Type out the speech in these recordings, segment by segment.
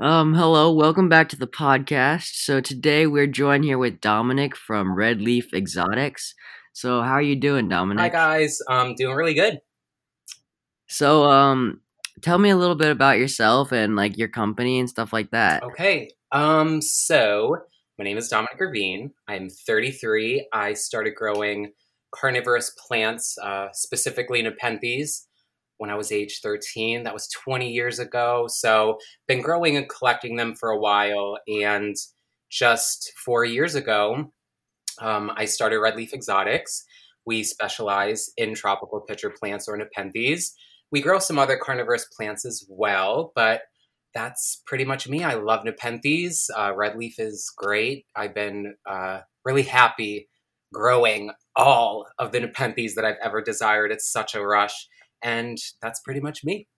Um, hello, welcome back to the podcast. So today we're joined here with Dominic from Red Leaf Exotics. So how are you doing, Dominic? Hi guys, I'm doing really good. So um, tell me a little bit about yourself and like your company and stuff like that. Okay, um, so my name is Dominic Ravine. I'm 33. I started growing carnivorous plants, uh, specifically Nepenthes, when I was age 13. That was 20 years ago. So been growing and collecting them for a while. And just four years ago, um, I started Red Leaf Exotics. We specialize in tropical pitcher plants or Nepenthes. We grow some other carnivorous plants as well, but that's pretty much me. I love Nepenthes. Uh, red leaf is great. I've been uh, really happy growing all of the Nepenthes that I've ever desired. It's such a rush. And that's pretty much me.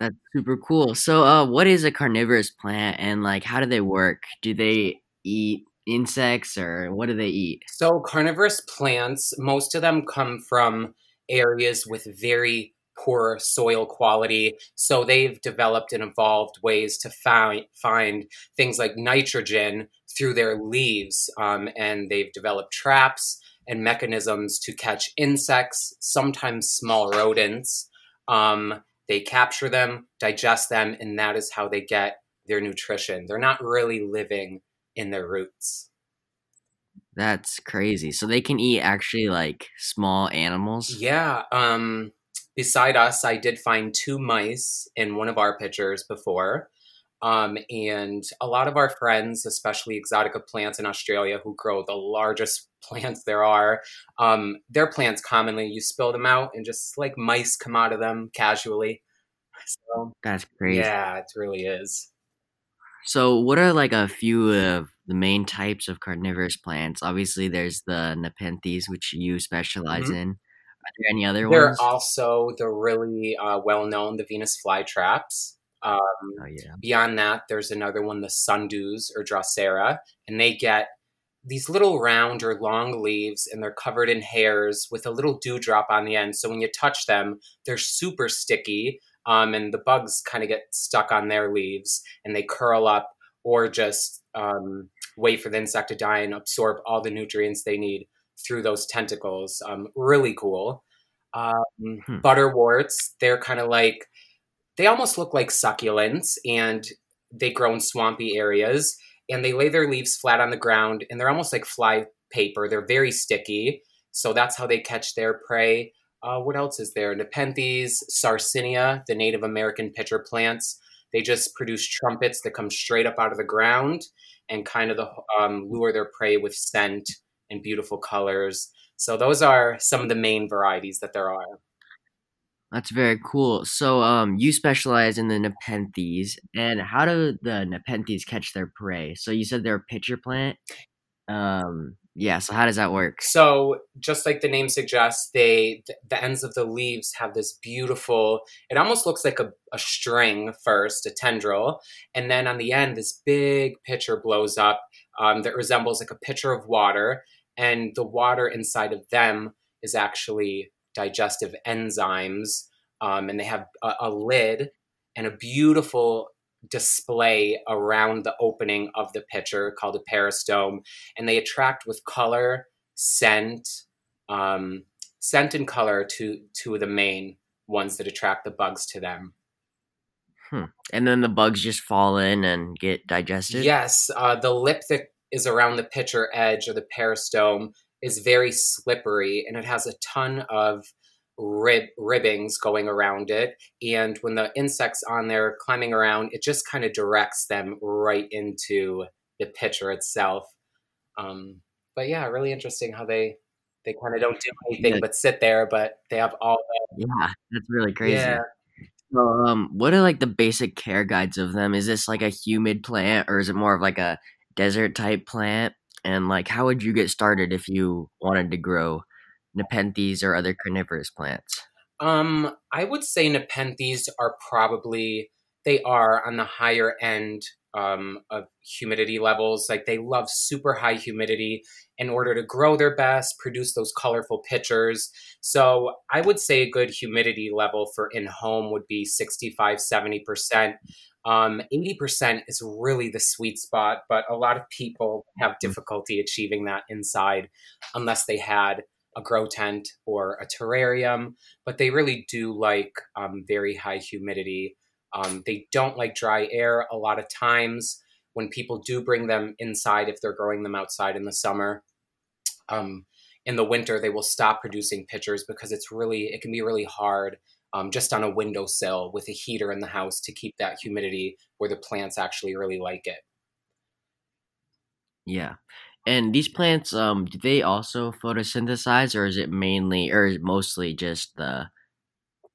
That's super cool. So uh, what is a carnivorous plant and like how do they work? Do they eat insects or what do they eat? So, carnivorous plants, most of them come from areas with very poor soil quality. So they've developed and evolved ways to find find things like nitrogen through their leaves, um, and they've developed traps and mechanisms to catch insects, sometimes small rodents. Um, they capture them, digest them, and that is how they get their nutrition. They're not really living in their roots. That's crazy. So they can eat actually like small animals? Yeah. Um, beside us, I did find two mice in one of our pitchers before. Um, and a lot of our friends, especially exotica plants in Australia, who grow the largest plants there are, um, their plants commonly you spill them out and just like mice come out of them casually. So That's crazy. yeah, it really is. So what are like a few of the main types of carnivorous plants? Obviously there's the Nepenthes, which you specialize Mhm. in. Are there any other ones? There are also the really uh, well known the Venus flytraps. Um, Oh yeah. Beyond that, there's another one, the sundews or drosera, and they get these little round or long leaves and they're covered in hairs with a little dewdrop on the end. So when you touch them, they're super sticky um, and the bugs kind of get stuck on their leaves and they curl up or just um, wait for the insect to die and absorb all the nutrients they need through those tentacles. Um, really cool. Um, Hmm. butterworts, they're kind of like, they almost look like succulents and they grow in swampy areas and they lay their leaves flat on the ground and they're almost like fly paper. They're very sticky. So that's how they catch their prey. Uh, what else is there? Nepenthes, Sarracenia, the Native American pitcher plants. They just produce trumpets that come straight up out of the ground and kind of the, um, lure their prey with scent and beautiful colors. So those are some of the main varieties that there are. That's very cool. So um you specialize in the Nepenthes and how do the Nepenthes catch their prey? So you said they're a pitcher plant? Um yeah, so how does that work? So, just like the name suggests, they th- the ends of the leaves have this beautiful. It almost looks like a, a string first, a tendril, and then on the end, this big pitcher blows up um, that resembles like a pitcher of water, and the water inside of them is actually digestive enzymes, um, and they have a, a lid and a beautiful display around the opening of the pitcher called a peristome and they attract with color, scent, um, scent and color to of the main ones that attract the bugs to them. Hmm. And then the bugs just fall in and get digested? Yes, uh, the lip that is around the pitcher edge or the peristome is very slippery, and it has a ton of rib ribbings going around it. And when the insects on there climbing around, it just kind of directs them right into the pitcher itself. Um, but yeah, really interesting how they they kind of don't do anything Yeah. but sit there, but they have all Yeah, that's really crazy. yeah. So, um, what are like the basic care guides of them? Is this like a humid plant or is it more of like a desert type plant? And like, how would you get started if you wanted to grow Nepenthes or other carnivorous plants? Um, I would say Nepenthes are probably they are on the higher end um, of humidity levels. Like they love super high humidity in order to grow their best, produce those colorful pictures. So I would say a good humidity level for in home would be 65, 70%. Um, 80% is really the sweet spot, but a lot of people have mm. difficulty achieving that inside unless they had a grow tent or a terrarium. But they really do like um, very high humidity. Um, they don't like dry air a lot of times when people do bring them inside if they're growing them outside in the summer. Um, in the winter, they will stop producing pitchers because it's really, it can be really hard um, just on a windowsill with a heater in the house to keep that humidity where the plants actually really like it. Yeah. And these plants, um, do they also photosynthesize or is it mainly or is mostly just the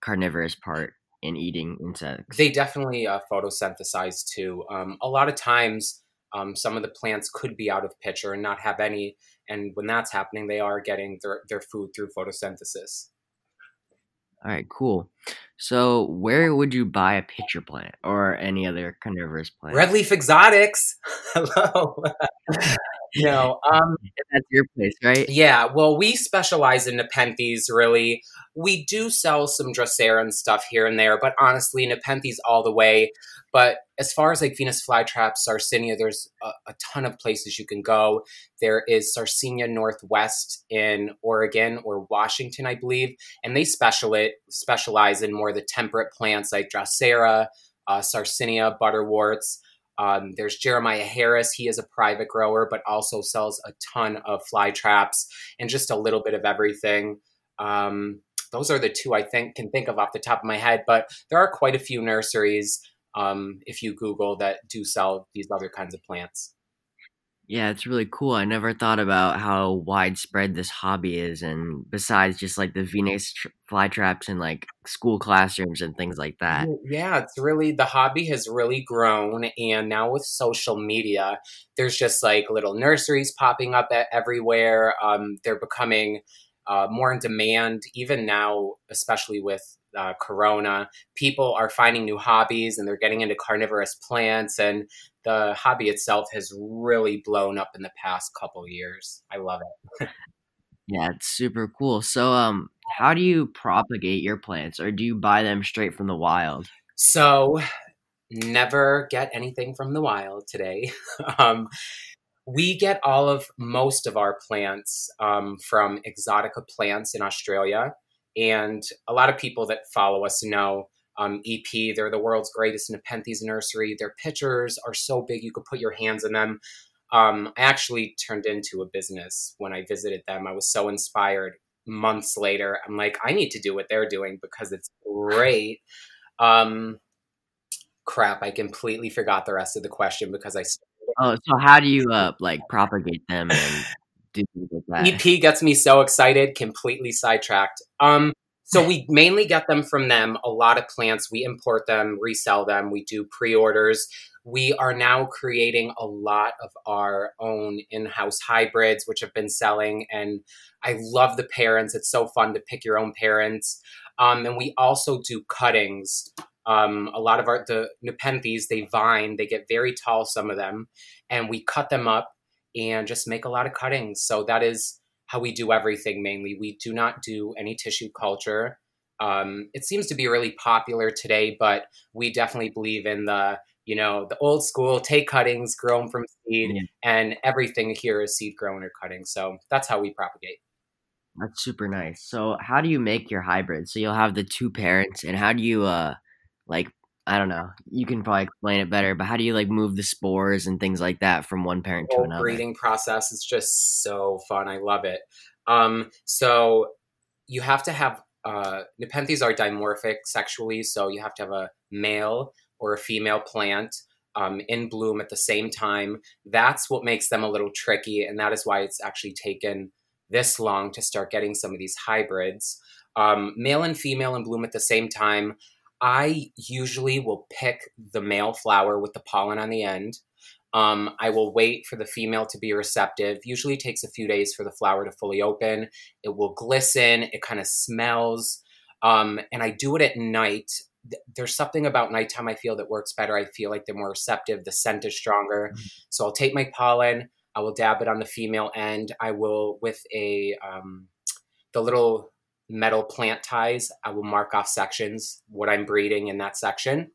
carnivorous part in eating insects? They definitely uh, photosynthesize too. Um, a lot of times, um, some of the plants could be out of pitcher and not have any. And when that's happening, they are getting their, their food through photosynthesis. All right, cool. So, where would you buy a pitcher plant or any other carnivorous plant? Red Leaf Exotics. Hello. no, um, that's your place, right? Yeah. Well, we specialize in Nepenthes. Really, we do sell some Drosera and stuff here and there, but honestly, Nepenthes all the way. But as far as like Venus flytrap, Sarracenia, there's a, a, ton of places you can go. There is Sarracenia Northwest in Oregon or Washington, I believe, and they specialize specialize in more the temperate plants like Drosera, uh, Sarracenia, butterworts. Um, there's Jeremiah Harris. He is a private grower, but also sells a ton of fly traps and just a little bit of everything. Um, those are the two I think can think of off the top of my head, but there are quite a few nurseries um, if you Google that do sell these other kinds of plants. Yeah, it's really cool. I never thought about how widespread this hobby is, and besides just like the Venus tr- fly traps and like school classrooms and things like that. Yeah, it's really the hobby has really grown, and now with social media, there's just like little nurseries popping up everywhere. Um, they're becoming uh, more in demand, even now, especially with uh, Corona. People are finding new hobbies and they're getting into carnivorous plants, and the hobby itself has really blown up in the past couple years. I love it. yeah, it's super cool. So, um, how do you propagate your plants, or do you buy them straight from the wild? So, never get anything from the wild today. um, we get all of most of our plants um, from Exotica Plants in Australia. And a lot of people that follow us know um, EP. They're the world's greatest Nepenthes nursery. Their pitchers are so big you could put your hands in them. Um, I actually turned into a business when I visited them. I was so inspired. Months later, I'm like, I need to do what they're doing because it's great. Um, crap, I completely forgot the rest of the question because I. Oh, so how do you uh, like propagate them and EP gets me so excited, completely sidetracked. Um, so we mainly get them from them. A lot of plants, we import them, resell them, we do pre-orders. We are now creating a lot of our own in-house hybrids, which have been selling, and I love the parents. It's so fun to pick your own parents. Um, and we also do cuttings. Um, a lot of our the Nepenthes, they vine, they get very tall, some of them, and we cut them up and just make a lot of cuttings. So that is how we do everything mainly. We do not do any tissue culture. Um, it seems to be really popular today, but we definitely believe in the you know the old school take cuttings, grow them from seed, yeah. and everything here is seed grown or cutting. So that's how we propagate. That's super nice. So how do you make your hybrid? So you'll have the two parents, and how do you uh like I don't know. You can probably explain it better, but how do you like move the spores and things like that from one parent to another? Breeding process is just so fun. I love it. Um, so you have to have uh, Nepenthes are dimorphic sexually, so you have to have a male or a female plant um, in bloom at the same time. That's what makes them a little tricky, and that is why it's actually taken this long to start getting some of these hybrids. Um, male and female in bloom at the same time. I usually will pick the male flower with the pollen on the end. Um, I will wait for the female to be receptive. Usually takes a few days for the flower to fully open. It will glisten. It kind of smells. Um, and I do it at night there's something about nighttime I feel that works better. I feel like they're more receptive. The scent is stronger. Mhm. So I'll take my pollen. I will dab it on the female end. I will with a um, the little metal plant ties. I will mark off sections what I'm breeding in that section,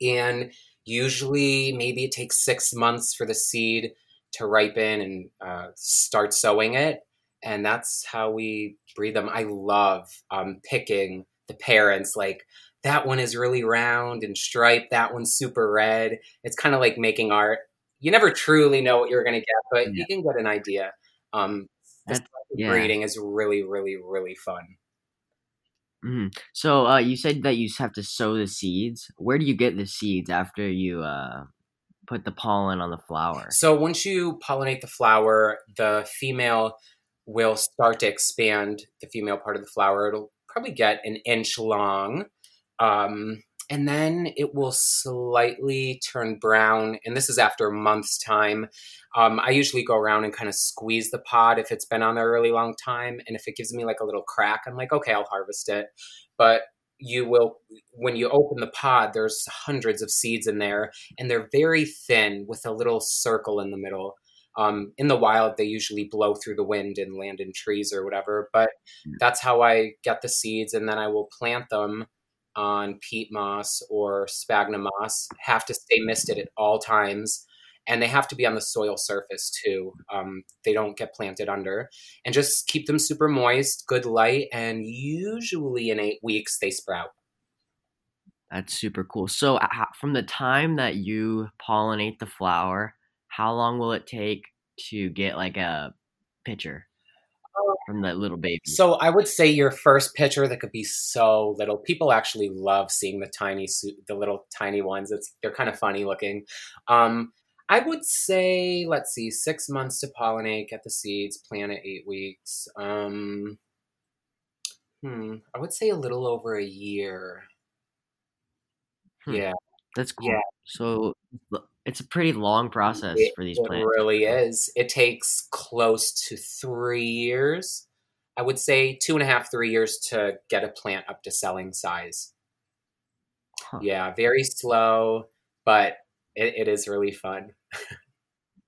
and usually maybe it takes six months for the seed to ripen and uh, start sowing it and that's how we breed them. I love um, picking the parents. Like that one is really round and striped. That one's super red. It's kind of like making art. You never truly know what you're going to get, but you can get an idea. Um, selective yeah. breeding is really, really, really fun. Mhm. So uh, you said that you have to sow the seeds. Where do you get the seeds after you uh, put the pollen on the flower? So once you pollinate the flower, the female will start to expand the female part of the flower. It'll probably get an inch long. Um, and then it will slightly turn brown. And this is after a month's time. Um, I usually go around and kind of squeeze the pod if it's been on there a really long time. And if it gives me like a little crack, I'm like, okay, I'll harvest it. But you will, when you open the pod, there's hundreds of seeds in there, and they're very thin with a little circle in the middle. Um, in the wild, they usually blow through the wind and land in trees or whatever. But that's how I get the seeds, and then I will plant them on peat moss or sphagnum moss. Have to stay misted at all times, and they have to be on the soil surface too. Um, they don't get planted under, and just keep them super moist, good light, and usually in eight weeks they sprout. That's super cool. So from the time that you pollinate the flower, how long will it take to get like a picture from that little baby? So I would say your first picture that could be so little. People actually love seeing the tiny, su- the little tiny ones. It's they're kind of funny looking. Um, I would say, let's see, six months to pollinate, get the seeds, plant it eight weeks. Um, hmm, I would say a little over a year. Hmm. Yeah, That's cool. yeah. So it's a pretty long process It, for these plants. it really is. It takes close to three years. I would say two and a half, three years to get a plant up to selling size. Huh. Yeah, very slow, but it, it is really fun.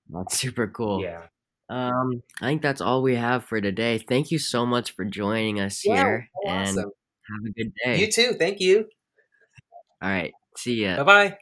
That's super cool. Yeah. Um, I think that's all we have for today. Thank you so much for joining us Yeah, here, oh, and have a good day. You too. Thank you. All right, see ya. Bye bye.